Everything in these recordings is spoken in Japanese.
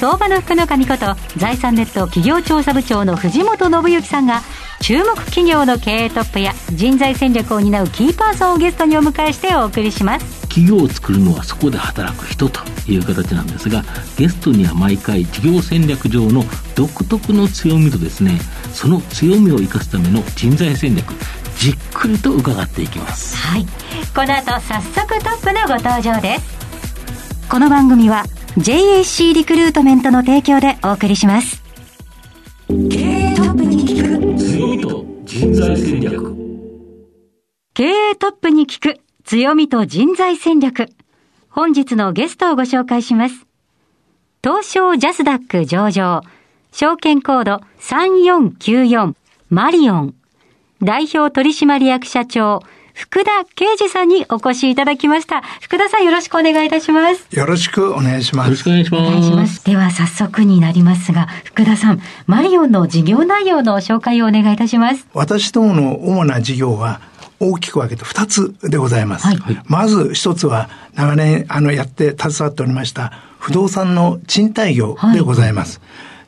相場の福の神こと財産ネット企業調査部長の藤本信之さんが注目企業の経営トップや人材戦略を担うキーパーソンをゲストにお迎えしてお送りします。企業を作るのはそこで働く人という形なんですがゲストには毎回事業戦略上の独特の強みとですねその強みを生かすための人材戦略じっくりと伺っていきます。はい。この後早速トップのご登場です。この番組は JAC リクルートメントの提供でお送りします経営トップに聞く強みと人材戦略経営トップに聞く強みと人材戦略。本日のゲストをご紹介します。東証ジャスダック上場、証券コード3494マリオン、代表取締役社長、福田啓二さんにお越しいただきました。福田さんよろしくお願いいたします。よろしくお願いします。よろしくお願いしますお願いします。では早速になりますが、福田さん、マリオンの事業内容の紹介をお願いいたします。私どもの主な事業は大きく分けて2つでございます。はいまず一つは長年あのやって携わっておりました不動産の賃貸業でございます。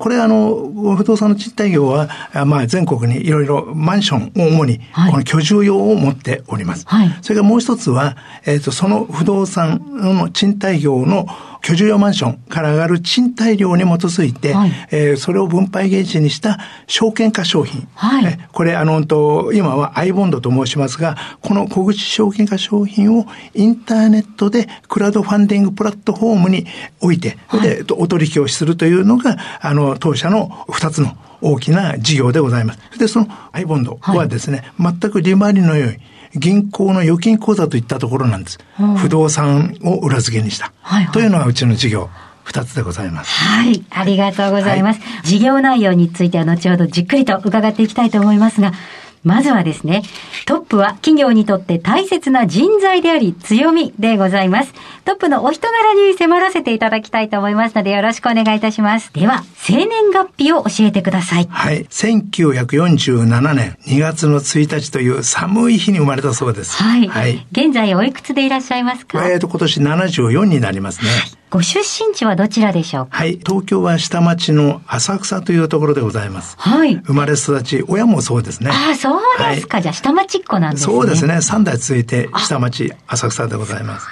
これあの、不動産の賃貸業は、あまあ全国にいろいろマンションを主に、はいこの居住用を持っております。はいそれからもう一つは、えっ、と、その不動産の賃貸業の居住用マンションから上がる賃貸料に基づいて、はいえーそれを分配原資にした証券化商品。はいえこれ、あの、うんと今は i ボンドと申しますが、この小口証券化商品をインターネットでクラウドファンディングプラットフォームに置いて、で、お取引をするというのが、あの、当社の二つの大きな事業でございます。で、その i ボンドはですね、全く利回りの良い、銀行の預金口座といったところなんです。不動産を裏付けにした。はいはいというのがうちの事業、二つでございます。はい、ありがとうございます。事業内容については後ほどじっくりと伺っていきたいと思いますが、まずはですね、トップは企業にとって大切な人材であり強みでございます。トップのお人柄に迫らせていただきたいと思いますのでよろしくお願いいたします。では、生年月日を教えてください。はい。1947年2月の1日という寒い日に生まれたそうです。はい。はい。現在おいくつでいらっしゃいますか、えーと、今年74になりますね。ご出身地はどちらでしょうか？はい。東京は下町の浅草というところでございます。はい。生まれ育ち、親もそうですね。ああ、そうですか。じゃあ、下町っ子なんですね。そうですね。3代続いて下町、浅草でございます。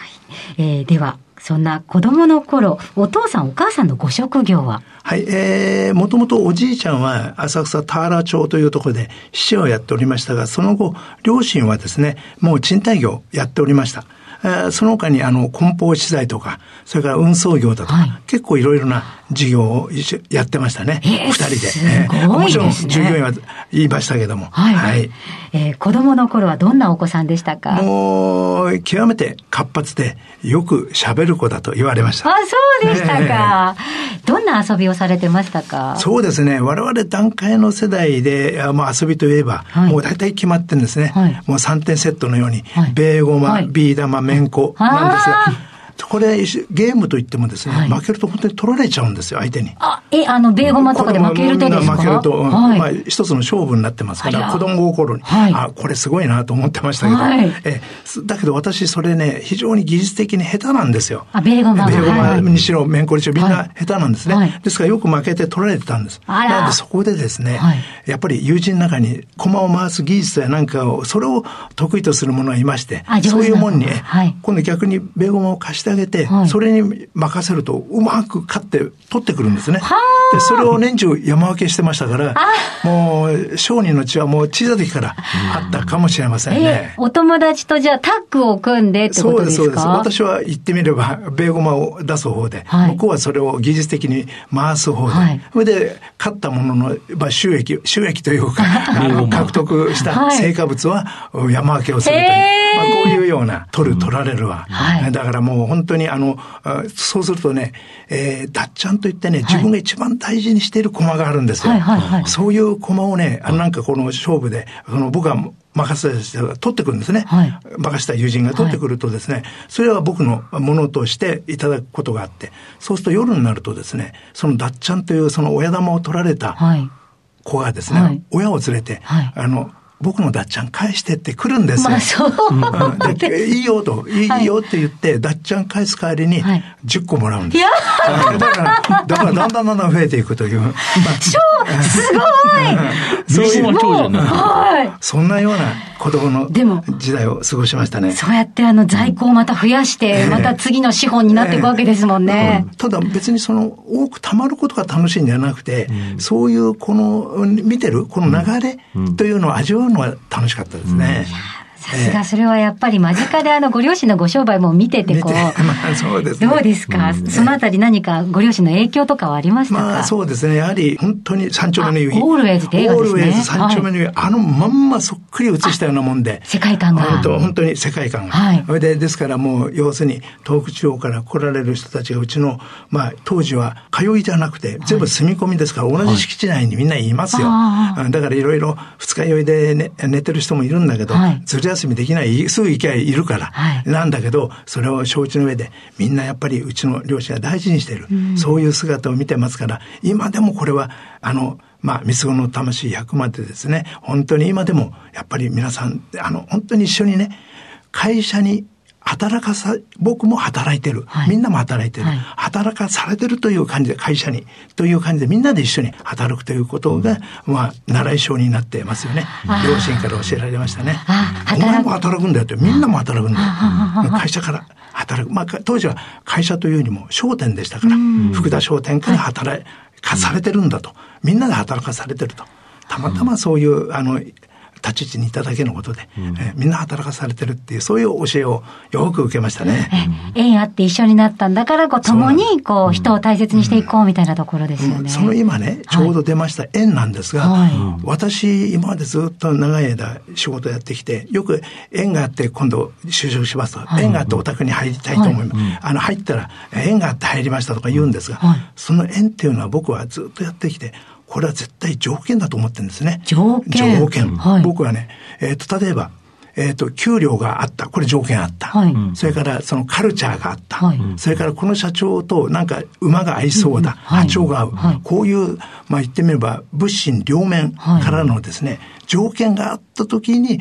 えーでは、そんな子供の頃、お父さんお母さんのご職業は？はい、えー、もともとおじいちゃんは浅草田原町というところで市をやっておりましたが、その後、両親はですね、もう賃貸業をやっておりました。えーその他にあの梱包資材とか、それから運送業だとか、はい結構いろいろな事業を一緒やってましたね。えー二人で。すごいねもちろん従業員は言いましたけども。はい。えー子供の頃はどんなお子さんでしたか？もう、極めて活発で、よく喋る子だと言われました。あ、そうでしたか。どんな遊びをされてましたか？そうですね。我々段階の世代で、あまあ遊びといえば、はいもう大体決まってるんですね。はいもう3点セットのように、はいベーゴマ、はいビー玉、めんこなんですが、これ、ゲームといってもですね、はい。負けると本当に取られちゃうんですよ、相手に。あ、え、あの、ベーゴマとかで負けるとですか？負けると、うんはい。まあ、一つの勝負になってますから、子供心に、はい。あ、これすごいなと思ってましたけど、はい。えすだけど私それね、非常に技術的に下手なんですよ。あベーゴマが。ベーゴはい。マにしろ、めんこにしろ、みんはない。下手なんですね。はい。ですからよく負けて取られてたんです。なのでそこでですね、はい。やっぱり友人の中に駒を回す技術やなんかを、それを得意とする者がいましてそういうもんに、はい。今度逆にベーゴマを貸してあげて、はい。それに任せるとうまく勝って取ってくるんですね。はあ。で、それを年中山分けしてましたから、もう商人の血はもう小さい時からあったかもしれませんえね。お友達とじゃあタッグを組んでってこそうです、とですかそうです。私は言ってみれば、ベーゴマを出す方で、はい。向こうはそれを技術的に回す方で、はい。それで、勝ったものの、まあ、収益、収益というか、あの、獲得したはい。成果物は山分けをするという、まあ、こういうような、取る、取られるは、はい。だからもう本当にあの、あそうするとね、えー、ダッチャンといってね、自分が一番大事にしている駒があるんですよ。はいはいはい。そういう駒をね、あのなんかこの勝負で、その僕は任せた人が取ってくるんですね。はい。任せた友人が取ってくるとですね、それは僕のものとしていただくことがあって、そうすると夜になるとですね、そのダッチャンというその親玉を取られたはい。子がですね、はい。親を連れて、はい。あの、僕のダッチャン返してって来るんですよ。まあ、そう。うんでいいよと、いいはいよって言って、ダッチャン返す代わりにはい10個もらうんです。いやはいだから、だからだんだんだんだん増えていくという。まあすごいそういう貧乏長者になるはそんなような子供のでも時代を過ごしましたねい。。そうやってあの在庫をまた増やして、また次の資本になっていくわけですもんね。ただ別にその多く貯まることが楽しいんじゃなくて、そういうこのうん見てるこの流れというのを味わうのは楽しかったですね。さすがそれはやっぱり間近であのご両親のご商売も見ててこう、そうですね。どうですか、そのあたり何かご両親の影響とかはありましたか、まあそうですね。やはり本当に三丁目の夕日。あオールウェイズって映画ですね。オールウェイズ三丁目の夕日。あのまんまそっくり映したようなもんで。世界観が。本当、本当に世界観が。はい。それで、ですからもう、要するに、東北地方から来られる人たちがうちの、まあ、当時は通いじゃなくて、全部住み込みですから、同じ敷地内にみんないますよ。あうん。だからいろいろ二日酔いで、ね、寝てる人もいるんだけど、はい。ずる休みできない、すぐ行きゃいるから。はいなんだけど、それを承知の上で、みんなやっぱりうちの両親が大事にしている。そういう姿を見てますから、今でもこれは、あの、まあ、三つ子の魂100までですね、本当に今でも、やっぱり皆さん、あの、本当に一緒にね、会社に働かさ、僕も働いてる。はいみんなも働いてる、はい働かされてるという感じで、会社に、という感じで、みんなで一緒に働くということが、まあ、習い性になってますよね。両親から教えられましたねあ。お前も働くんだよって、みんなも働くんだよ。会社から働く。まあ、か当時は会社というよりも商店でしたから、福田商店から働かされてるんだと。みんなで働かされてると。たまたまそういう、あの、立ち位置にいただけのことで、えーみんな働かされてるっていう、そういう教えをよく受けましたね。縁あって一緒になったんだから、こう、共に、こう、人を大切にしていこうみたいなところですよね。その今ね、ちょうど出ました縁なんですが、はい。私、今までずっと長い間仕事やってきて、よく縁があって今度就職しますと、はい。縁があってお宅に入りたいと思います。あの、入ったら、縁があって入りましたとか言うんですが、はい。その縁っていうのは僕はずっとやってきて、これは絶対条件だと思ってるんですね。条件条件。はい僕はね、えっ、と、例えば、えっ、と、給料があった。これ条件あった。はいそれから、そのカルチャーがあった。はいそれから、この社長となんか馬が合いそうだ。はい波長が合う。はいこういう、まあ言ってみれば、物心両面からのですね、条件があった時に、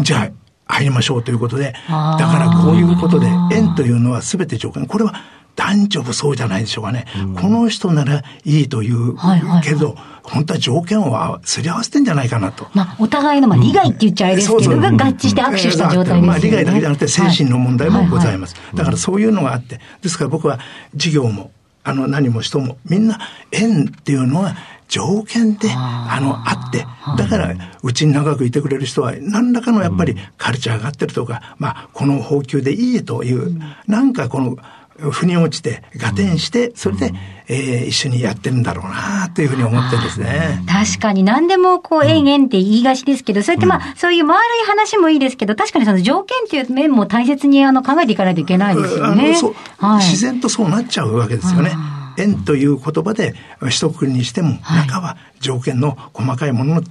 じゃあ、入りましょうということで、だからこういうことで、縁というのは全て条件。これは男女もそうじゃないでしょうかね。この人ならいいというはいはいはい。けど、本当は条件をすり合わせてんじゃないかなと。まあ、お互いの、まあ、利害って言っちゃあれですけど、そうそう。が合致して握手した状態ですよね。まあ、利害だけじゃなくて精神の問題もございまます。だからそういうのがあって、ですから僕は事業も、あの何も人も、みんな縁っていうのは条件で、あの、あって、だから、うちに長くいてくれる人は、何らかのやっぱりカルチャーがあってるとか、まあ、この方給でいいという、なんかこの、腑に落ちて、合点して、それで、えー一緒にやってるんだろうなというふうに思ってですね。確かに何でもこう、縁縁って言いがちですけど、そうやってまあ、そういう丸い話もいいですけど、確かにその条件っていう面も大切にあの考えていかないといけないですよね。はい。自然とそうなっちゃうわけですよね。縁という言葉で一括りにしても、はい中は条件の細かいものの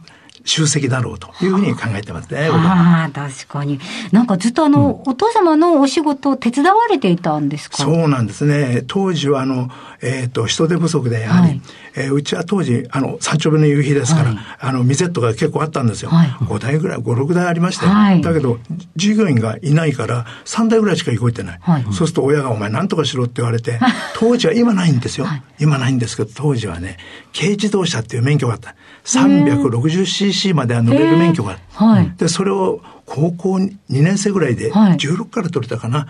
集積だろうというふうに考えてますね。ああ、確かに。なんかずっとあの、お父様のお仕事を手伝われていたんですか？そうなんですね。当時はあの、えっ、と、人手不足で、やはり、はいえーうちは当時、あの、三丁目の夕日ですから、はいあの、ミゼットが結構あったんですよ。はい5台ぐらい、5、6台ありまして、はいだけど、従業員がいないから、3台ぐらいしか動いてない。はいそうすると親がお前何とかしろって言われて、当時は今ないんですよ。はい今ないんですけど、当時はね、軽自動車っていう免許があった。360cc までは乗れる免許がある。はいで、それを高校2年生ぐらいで、はい16から取れたかな。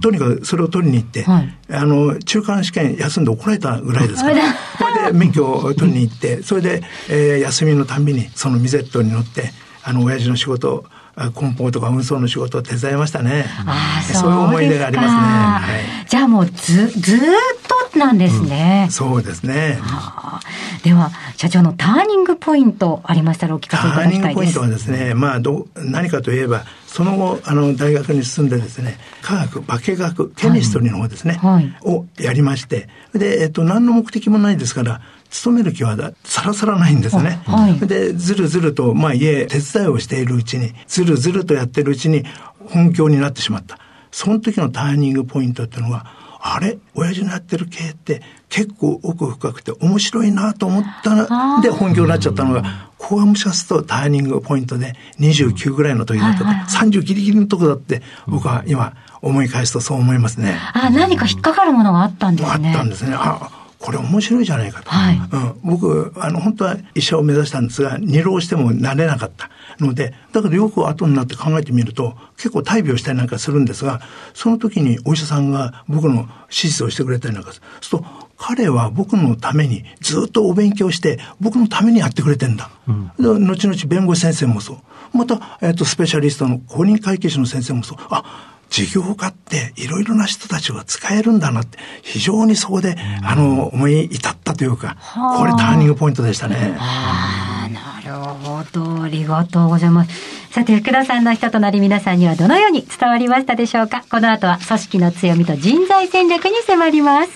とにかくそれを取りに行って、はいあの、中間試験休んで怒られたぐらいですから。それで免許を取りに行って、それで、えー休みのたんびにそのミゼットに乗って、あの、親父の仕事を、あ梱包とか運送の仕事を手伝いましたね。ああ、そういう思い出がありますね。かはい。じゃあもうず、ずーっとなんですね。そうですね。はあでは、社長のターニングポイントありましたらお聞かせいたターニングポインだきたいです。トはですね、まあどう、何かといえば、その後、あの、大学に進んでですね、科学、化学、ケミストリーの方ですね、はい、をやりまして、で、えっと、何の目的もないですから、勤める気はさらさらないんですね。はい、で、ずるずると、まあ家、手伝いをしているうちに、ずるずるとやってるうちに本業になってしまった。その時のターニングポイントっていうのは、あれ？親父のやってる系って結構奥深くて面白いなと思ったら、で本業になっちゃったのが、ここがもしかするとターニングポイントで29ぐらいの時だった30ギリギリのとこだって、僕は今思い返すとそう思いますね。あ、何か引っかかるものがあったんですね。あったんですね。あこれ面白いじゃないかと。はい、うん、僕、あの、本当は医者を目指したんですが、二浪してもなれなかったので、だけどよく後になって考えてみると、結構大病したりなんかするんですが、その時にお医者さんが僕の手術をしてくれたりなんかする。と、彼は僕のためにずっとお勉強して、僕のためにやってくれてんだ。うん、後々弁護士先生もそう。また、えっ、ー、と、スペシャリストの公認会計士の先生もそう。あ、事業家っていろいろな人たちが使えるんだなって、非常にそこで、あの、思い至ったというか、これターニングポイントでしたね。ああ、なるほど。ありがとうございます。さて、福田さんの人となり皆さんにはどのように伝わりましたでしょうか？この後は組織の強みと人材戦略に迫ります。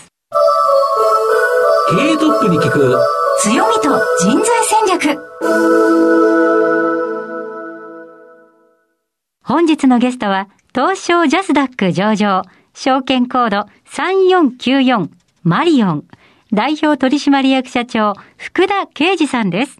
経営トップに聞く強みと人材戦略。本日のゲストは、東証ジャスダック上場、証券コード3494マリオン、代表取締役社長、福田啓二さんです。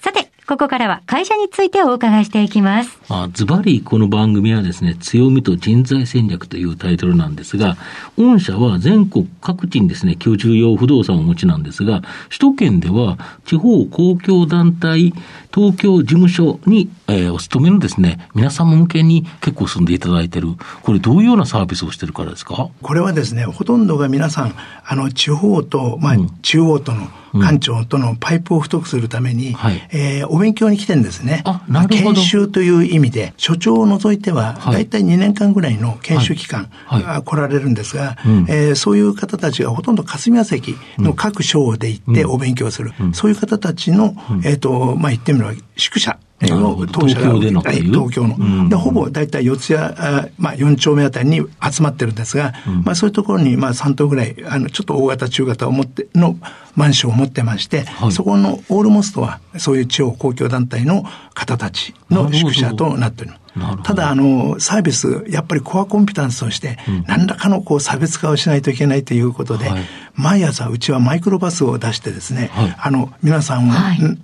さて、ここからは会社についてお伺いしていきます。あズバリこの番組はですね、強みと人材戦略というタイトルなんですが、御社は全国各地にですね、居住用不動産をお持ちなんですが、首都圏では地方公共団体東京事務所に、えー、お勤めのですね、皆様向けに結構住んでいただいてる。これどういうようなサービスをしてるからですか？これはですね、ほとんどが皆さん、あの、地方と、まあ、うん、中央との、官庁とのパイプを太くするために、はい、えー、お勉強に来てるんですね。あ、なるほど。研修という意味で、所長を除いては、大体2年間ぐらいの研修期間が来られるんですが、えー、そういう方たちがほとんど霞が関の各省で行ってお勉強する。うん、そういう方たちの、えっ、ー、と、まあ、言ってみれば、宿舎。の当社が東京での、東京の、うん、でほぼ大体四谷あ、まあ、4丁目あたりに集まってるんですが、うん、まあ、そういうところにまあ3棟ぐらいあのちょっと大型中型を持ってのマンションを持ってまして、はい、そこのオールモストはそういう地方公共団体の方たちの宿舎となっております。ただ、あの、サービス、やっぱりコアコンピタンスとして、何らかのこう差別化をしないといけないということで、はい、毎朝うちはマイクロバスを出してですね、はい、あの、皆さんを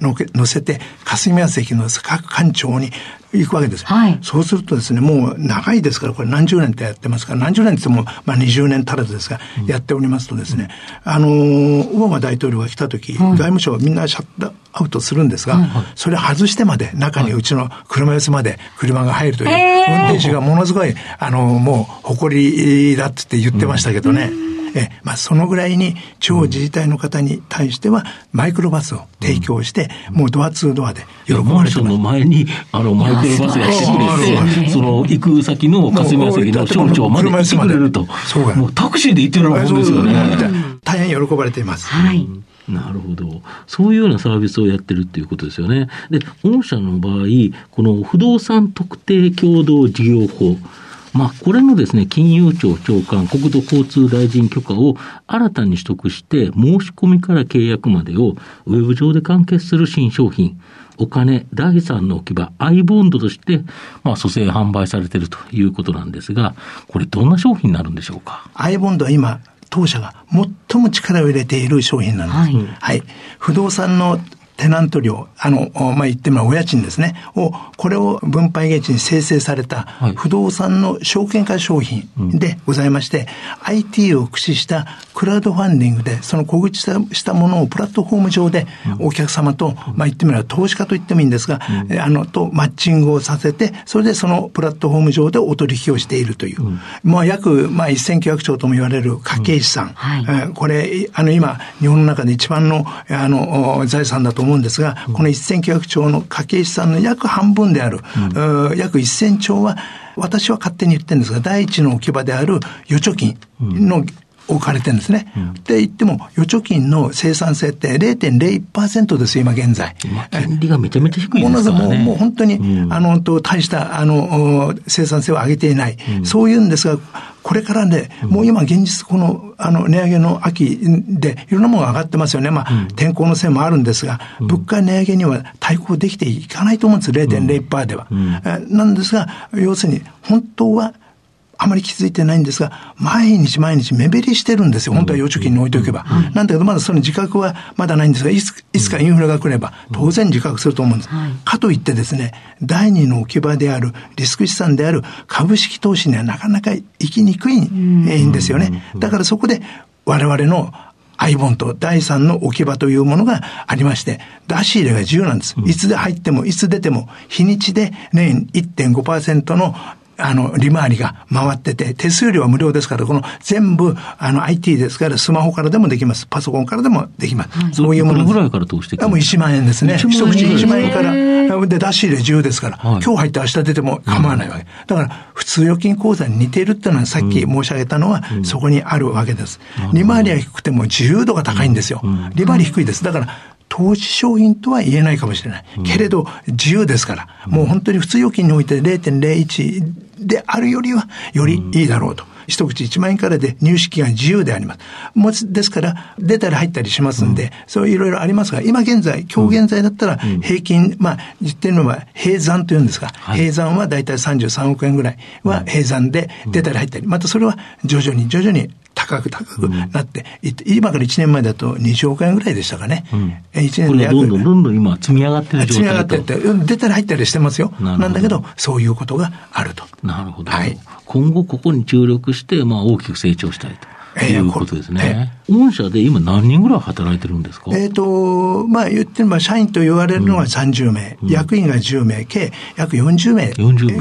のけ、乗せて、霞が関の各官庁に行くわけです。はい、そうするとですね、もう長いですから、これ何十年ってやってますから、何十年って言っても、まあ20年足らずですが、うん、やっておりますとですね、あの、オバマ大統領が来た時、外務省はみんなシャットアウトするんですが、それ外してまで、中にうちの車寄せまで車が入るという、運転手がものすごい、あの、もう、誇りだって言ってましたけどね。うんえまあ、そのぐらいに地方自治体の方に対しては、マイクロバスを提供して、もうドアツードアで喜ばれてマンションの前に、あの、マイクロバスが来てくれて、その、行く先の霞が関の省庁まで行ってくれると。そうもうタクシーで行ってるようなもんですよね。大変喜ばれています。はい。なるほど。そういうようなサービスをやってるっていうことですよね。で、御社の場合、この不動産特定共同事業法、まあ、これのですね、金融庁長官、国土交通大臣許可を新たに取得して、申し込みから契約までをウェブ上で完結する新商品、お金、第三の置き場、アイボンドとして、まあ、蘇生販売されているということなんですが、これどんな商品になるんでしょうか？アイボンドは今、当社が最も力を入れている商品なんです。はい、はい。不動産のテナント料、あの、まあ、言ってみればお家賃ですね、を、これを分配月に生成された不動産の証券化商品でございまして、はい、IT を駆使したクラウドファンディングで、その小口したものをプラットフォーム上でお客様と、まあ、言ってみれば投資家と言ってもいいんですが、うん、あの、とマッチングをさせて、それでそのプラットフォーム上でお取引をしているという、うん、まあ、約、まあ、1900兆とも言われる家計資産、うんはい、これ、あの、今、日本の中で一番の、あの、財産だと思思うんですが、この1900兆の家計資産の約半分である、うん、約1000兆は、私は勝手に言ってるんですが、第一の置き場である預貯金の、置かれてるんですね。うん、って言っても、預貯金の生産性って0.01%です、今現在。今、金利がめちゃめちゃ低いですからね。もうもう本当に、うん、あの、大した、あの、生産性を上げていない。うん、そういうんですが、これからね、もう今現実この、あの、値上げの秋で、いろんなものが上がってますよね。まあ、天候のせいもあるんですが、物価値上げには対抗できていかないと思うんです、0.01%では。なんですが、要するに、本当はあまり気づいてないんですが、毎日毎日目減りしてるんですよ。本当は預貯金に置いておけば。なんだけど、まだその自覚はまだないんですが、いついつかインフレが来れば、当然自覚すると思うんです。かといってですね、第二の置き場である、リスク資産である株式投資にはなかなか行きにくいんですよね。だからそこで、我々のアイボンと第三の置き場というものがありまして、出し入れが自由なんです。いつで入っても、いつ出ても、日にちで年1.5%のあの、利回りが回ってて、手数料は無料ですから、この全部、あの、IT ですから、スマホからでもできます。パソコンからでもできます。はい、そういうもの。ぐらいから通してもう1万円ですね。一口1万円から、で、出し入れ自由ですから、はい、今日入って明日出ても構わないわけ。だから、普通預金口座に似ているっていうのは、さっき申し上げたのは、そこにあるわけです。利回りは低くても自由度が高いんですよ。利回り低いです。だから、投資商品とは言えないかもしれない。けれど、自由ですから、もう本当に普通預金において0.01であるよりは、よりいいだろうと。一口1万円からで入式が自由であります。もうですから、出たり入ったりしますんで、うん、そういろいろありますが、今現在、今日現在だったら、平均、まあ、言ってるのは、平山というんですが、はい、平山はだいたい33億円ぐらいは平山で出たり入ったり、またそれは徐々に徐々に高く高くなって今から1年前だと20億円ぐらいでしたかね。うん、1年でどんどんどんどん今積み上がってる状態積み上がってって、出たり入ったりしてますよ。なんだけど、そういうことがあると。なるほど。はい、今後ここに注力して、まあ大きく成長したいと。いうことですね。御社で今何人ぐらい働いてるんですか？えっ、ー、と、まあ言ってみれば社員と言われるのは30名、うん、役員が10名、計約40名。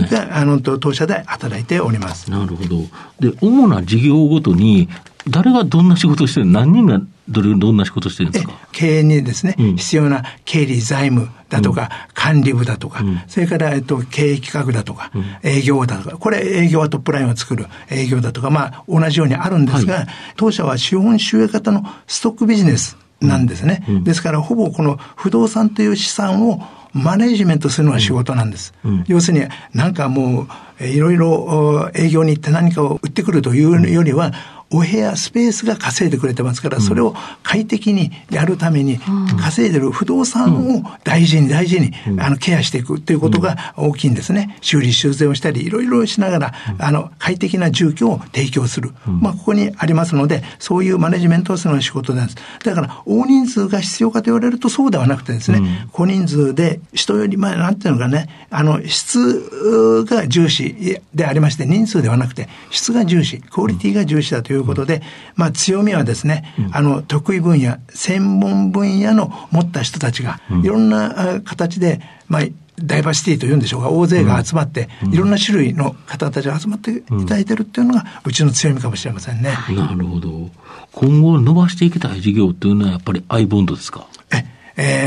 が、あの、当社で働いております。なるほど。で、主な事業ごとに誰がどんな仕事をしてる何人がどれどんな仕事してるんですか？経営にですね、うん、必要な経理財務だとか、うん、管理部だとか、うん、それから、えっと、経営企画だとか、営業だとか、これ営業はトップラインを作る営業だとか、まあ同じようにあるんですが、はい、当社は資本収益型のストックビジネスなんですね。ですから、ほぼこの不動産という資産をマネジメントするのが仕事なんです。要するに、なんかもう、いろいろ営業に行って何かを売ってくるというよりは、お部屋、スペースが稼いでくれてますから、それを快適にやるために、稼いでる不動産を大事に大事に、あの、ケアしていくということが大きいんですね。修理修繕をしたり、いろいろしながら、あの、快適な住居を提供する。まあ、ここにありますので、そういうマネジメントをするのが仕事なんです。だから、大人数が必要かと言われるとそうではなくてですね、小人数で人より、まあ、なんていうのかね、あの、質が重視でありまして、人数ではなくて、質が重視、クオリティが重視だといういうことで、まあ強みはですね、あの、得意分野、専門分野の持った人たちが、いろんな形で、まあ、ダイバーシティというんでしょうか、大勢が集まって、いろんな種類の方たちが集まっていただいてるっていうのが、うちの強みかもしれませんね。なるほど。今後伸ばしていきたい事業っていうのは、やっぱりアイボンドですか？え、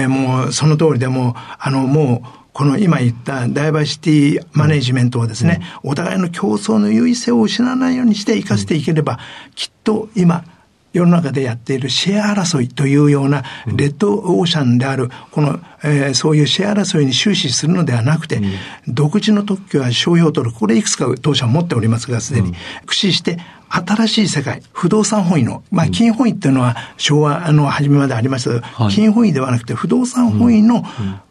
えー、もう、その通りでもあの、もう、この今言ったダイバーシティマネジメントはですね、うん、お互いの競争の優位性を失わないようにして生かしていければ、うん、きっと今、世の中でやっているシェア争いというようなレッドオーシャンである、この、えー、そういうシェア争いに終始するのではなくて、うん、独自の特許や商標登録、これいくつか当社は持っておりますが、すでに、駆使して新しい世界、不動産本位の、まあ、金本位っていうのは昭和の初めまでありましたけど、はい、金本位ではなくて不動産本位の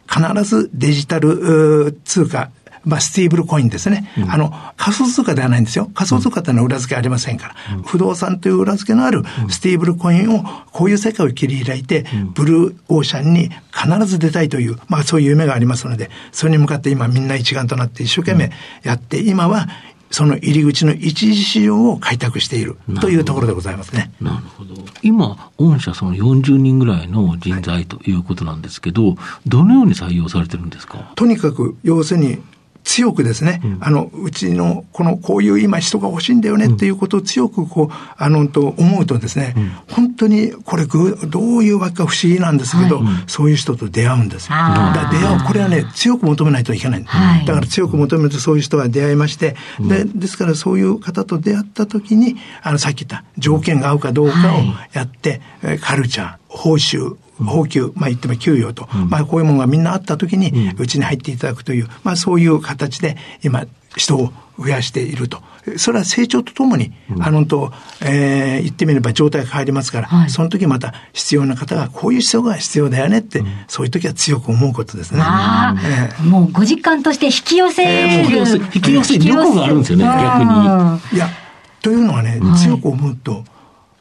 必ずデジタル通貨、まあ、スティーブルコインですね、うん、あの、仮想通貨ではないんですよ。仮想通貨っていうのは裏付けありませんから。うん、不動産という裏付けのあるスティーブルコインを、こういう世界を切り開いて、ブルーオーシャンに必ず出たいという、まあそういう夢がありますので、それに向かって今みんな一丸となって一生懸命やって、今はその入り口の一次市場を開拓している。というところでございますね。なるほど。今、御社その40人ぐらいの人材ということなんですけど、はい、どのように採用されてるんですか？とにかく、要するに、強くですね、うん、あの、うちの、この、こういう今人が欲しいんだよねっていうことを強くこう、あの、と思うとですね、うん、本当にこれどういうわけか不思議なんですけど、はい、そういう人と出会うんですよ。だ出会う、これはね、強く求めないといけない。はい、だから強く求めるとそういう人が出会いまして、で、ですからそういう方と出会った時に、あの、さっき言った条件が合うかどうかをやって、はい、カルチャー、報酬、報給、まあ言っても給与と、まあこういうものがみんなあった時に、うちに入っていただくという、まあそういう形で今、人を増やしていると。それは成長とともに、あのと、えー、言ってみれば状態が変わりますから、はい、その時また必要な方が、こういう人が必要だよねって、うん、そういう時は強く思うことですね。あえー、もうご実感として引き寄せる。えー、引き寄せ、力があるんですよね、逆に。いや、というのはね、強く思うと、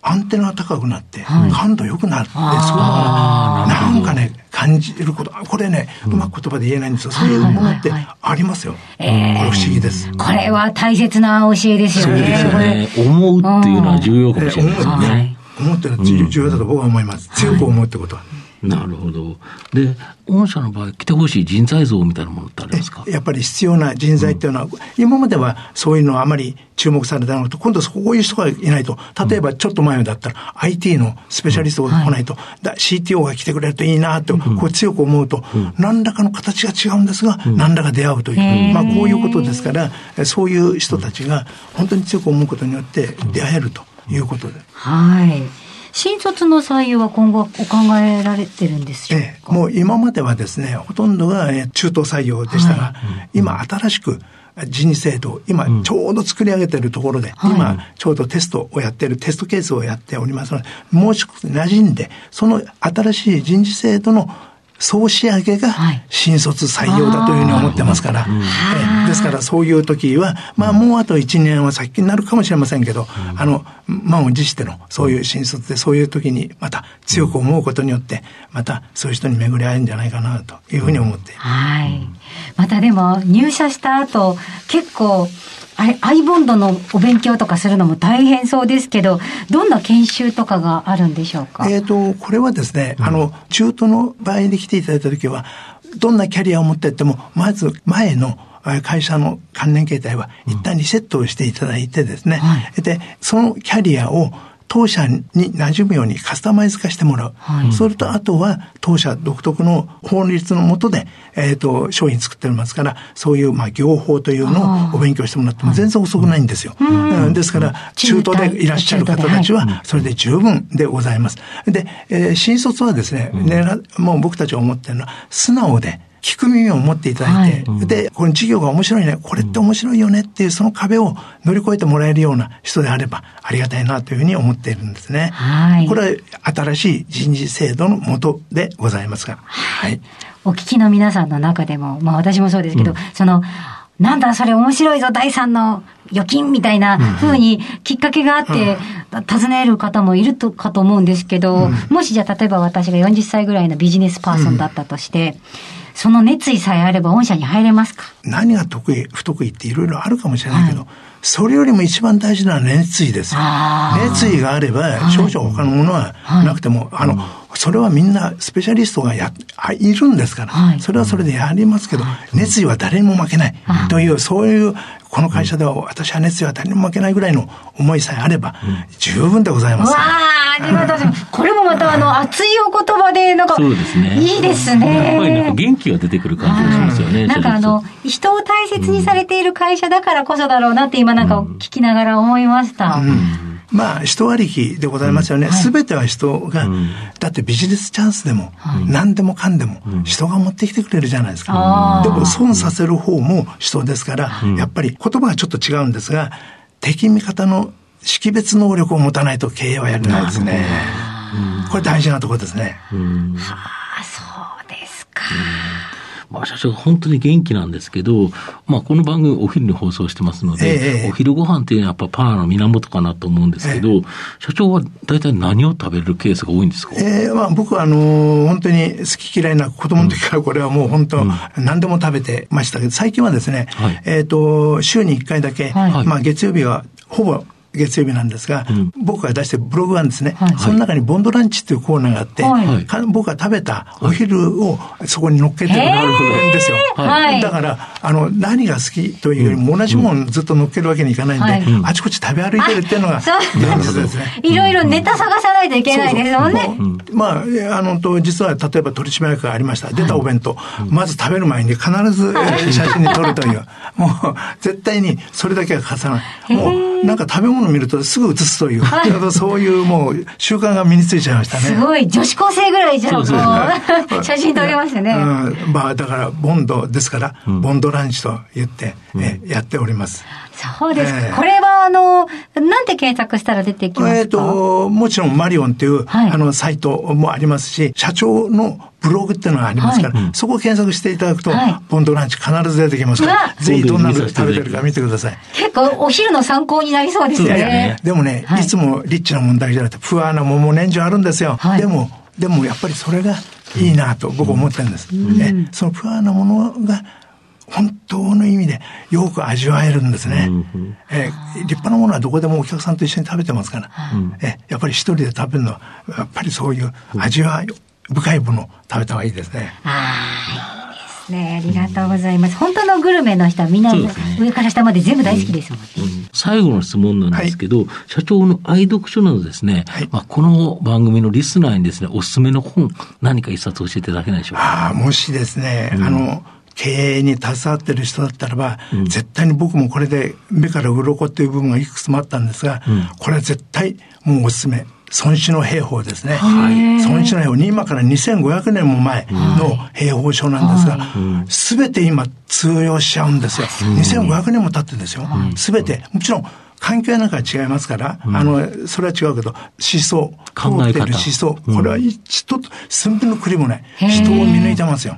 アンテナが高くなって、感度良くなるって、そうなんかね、感じること、これね、うまく言葉で言えないんですよ。そういうものってありますよ。これ不思議です。これは大切な教えですよね。そうですよね。思うっていうのは重要かもしれないですね。思うっていうのは重要だと僕は思います。強く思うってことは。なるほど。で、御社の場合、来てほしい人材像みたいなものってありますか？やっぱり必要な人材っていうのは、うん、今まではそういうのはあまり注目されてなくて、今度こういう人がいないと、例えばちょっと前だったら、IT のスペシャリストが来ないと、うん。はい、CTO が来てくれるといいなと、こう強く思うと、うん、何らかの形が違うんですが、何らか出会うという、まあこういうことですから、そういう人たちが本当に強く思うことによって出会えるということで。はい。新卒の採用は今後お考えられてるんですよ、ええ、もう今まではですね、ほとんどが中途採用でしたが、はい、今新しく人事制度、今ちょうど作り上げているところで、うん、今ちょうどテストをやってる、テストケースをやっておりますので、もう少し馴染んで、その新しい人事制度の総仕上げが新卒採用だというふうに思ってますから、はい、ですからそういう時は、まあもうあと1年は先になるかもしれませんけど、うん、あの、満を持してのそういう新卒でそういう時にまた強く思うことによって、またそういう人に巡り合えるんじゃないかなというふうに思っています。はい。またでも入社した後、結構アイボンドのお勉強とかするのも大変そうですけど、どんな研修とかがあるんでしょうか？えっ、と、これはですね、うん、あの、中途の場合で来ていただいたときは、どんなキャリアを持っていっても、まず前の会社の関連形態は一旦リセットをしていただいてですね、うん。はい、で、そのキャリアを当社に馴染むようにカスタマイズ化してもらう。はい、それとあとは当社独特の法律のもとで、えっ、ー、と、商品作ってますから、そういう、まあ、業法というのをお勉強してもらっても全然遅くないんですよ。うん、ですから、中途でいらっしゃる方たちは、それで十分でございます。で、えー、新卒はですね、ねもう僕たちが思ってるのは、素直で、聞く耳を持っていただいて、はい、で、この事業が面白いね、これって面白いよねっていうその壁を乗り越えてもらえるような人であればありがたいなというふうに思っているんですね。はい。これは新しい人事制度のもとでございますが。はい。お聞きの皆さんの中でも、まあ私もそうですけど、うん、その、なんだそれ面白いぞ第三の預金みたいな風にきっかけがあって、尋ねる方もいるとかと思うんですけど、もしじゃあ例えば私が40歳ぐらいのビジネスパーソンだったとして、その熱意さえあれば御社に入れますか？何が得意、不得意っていろいろあるかもしれないけど、はい、それよりも一番大事なのは熱意です。熱意があれば、少々他のものはなくても、はい、あの、それはみんなスペシャリストがや、いるんですから、はい、それはそれでやりますけど、熱意は誰にも負けない。という、そういうこの会社では私は熱意は誰にも負けないぐらいの思いさえあれば、十分でございます。わあ、ありがとうございます。これもまたあの、熱いお言葉で、なんか、そうですね。いいですね。やっぱりなんか元気が出てくる感じがしますよね。なんかあの、人を大切にされている会社だからこそだろうなって今なんか聞きながら思いました。うんまあ、人ありきでございますよね。す、べ、ては人が、だってビジネスチャンスでも、何でもかんでも、人が持ってきてくれるじゃないですか。でも、損させる方も人ですから、やっぱり言葉がちょっと違うんですが、敵味方の識別能力を持たないと経営はやれないですね。これ大事なところですね。はあ、そうですか。まあ、社長本当に元気なんですけど、まあ、この番組お昼に放送してますので、えお昼ご飯っていうのはやっぱパワーの源かなと思うんですけど、え、社長は大体何を食べるケースが多いんですか？えー、まあ、僕はあのー、本当に好き嫌いな子供の時からこれはもう本当、何でも食べてましたけど、最近はですね、はい、えっ、ー、と、週に1回だけ、はい、まあ、月曜日はほぼ月曜日なんですが、うん。僕が出してるブログがあるんですね、はい。その中にボンドランチっていうコーナーがあって、はい。か僕が食べたお昼をそこに乗っけてるんですよ。はい。だから、あの、何が好きというよりも同じものをずっと乗っけるわけにいかないんで、はい。あちこち食べ歩いてるっていうのがあそう。現実ですね。いろいろネタ探さないといけないですもんね。まあ、えあの、と、実は、例えば取締役がありました。出たお弁当。まず食べる前に必ずえー写真に撮るという。もう、絶対にそれだけは貸さない。もう、なんか食べ物見るとすぐ写すという、そういうもう習慣が身についちゃいましたね。すごい、女子高生ぐらいじゃん。写真撮れますね。うん、まあ、だから、ボンドですから、ボンドランチと言って、えやっております。そうですか。ええこれは、あの、なんて検索したら出てきますか？えっ、と、もちろんマリオンっていう、はいあの、サイトもありますし、社長のブログっていうのがありますから、そこを検索していただくと、はい。ボンドランチ必ず出てきますから、ぜひどんなの食べてるか見てください。結構、お昼の参考になりそうですいやい。やね。でもね、はい。い、つもリッチな問題じゃなくて、プアなもんも年中あるんですよ。はい。でも、でもやっぱりそれがいいなと僕思ってるんです。ね。そのプアなものが、本当の意味でよく味わえるんですね。えー立派なものはどこでもお客さんと一緒に食べてますから、えやっぱり一人で食べるのは、やっぱりそういう味わい深いものを食べた方がいいですね。ああ、いいですね。ありがとうございます。本当のグルメの人はみんな上から下まで全部大好きですもんね。最後の質問なんですけど、社長の愛読書などですね、はいまあ、この番組のリスナーにですね、おすすめの本、何か一冊教えていただけないでしょうか？ああ、もしですね、あの、経営に携わってる人だったらば、絶対に僕もこれで目から鱗っていう部分がいくつもあったんですが、これは絶対もうおすすめ。孫子の兵法ですね。孫子の兵法、今から2500年も前の兵法書なんですが、すべて今通用しちゃうんですよ。2500年も経ってですよ。すべて、もちろん、環境なんかは違いますから、あの、それは違うけど、思想、通ってる思想、これは一つ、寸分の栗もない。人を見抜いてますよ。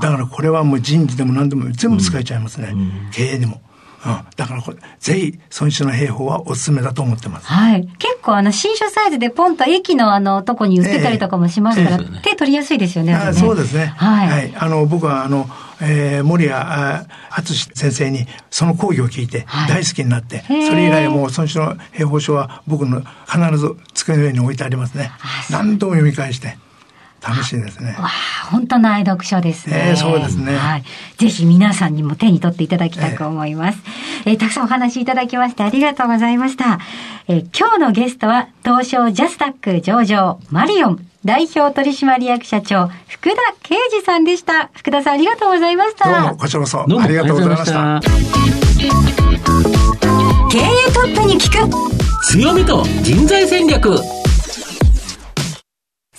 だからこれはもう人事でも何でも全部使えちゃいますね。経営でも。うん、だからこれ、ぜひ、孫子の兵法はおすすめだと思ってます。はい。結構あの、新書サイズでポンと駅のあの、とこに売ってたりとかもしますから、ええそうですよね手取りやすいですよね。あれねそうですね。はい。あの、僕は、あの、えー、森谷あ敦先生にその講義を聞いてはい大好きになって、へーそれ以来もう孫子の兵法書は僕の必ず机の上に置いてありますね。何度も読み返して楽しいですね。わあ、本当の愛読書ですね。ええそうですねはい。ぜひ皆さんにも手に取っていただきたく思います。えーたくさんお話いただきましてありがとうございました。えー今日のゲストは、東証ジャスタック上場、マリオン、代表取締役社長、福田啓二さんでした。福田さんありがとうございました。どうも、こちらこそどうもありがとうございました。経営トップに聞く強みと人材戦略。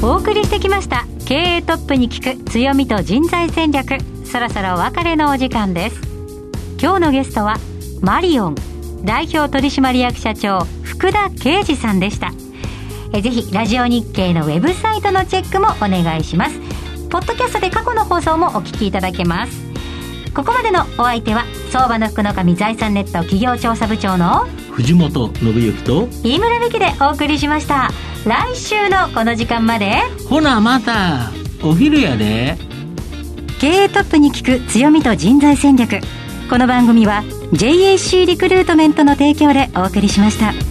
お送りしてきました。経営トップに聞く強みと人材戦略。そろそろお別れのお時間です。今日のゲストはマリオン。代表取締役社長福田啓二さんでした。えぜひラジオ日経のウェブサイトのチェックもお願いします。ポッドキャストで過去の放送もお聞きいただけます。ここまでのお相手は相場の福の神財産ネット企業調査部長の藤本信之と、飯村美希でお送りしました来週のこの時間までほなまた、お昼やで。経営トップに聞く強みと人材戦略この番組は JAC リクルートメントの提供でお送りしました。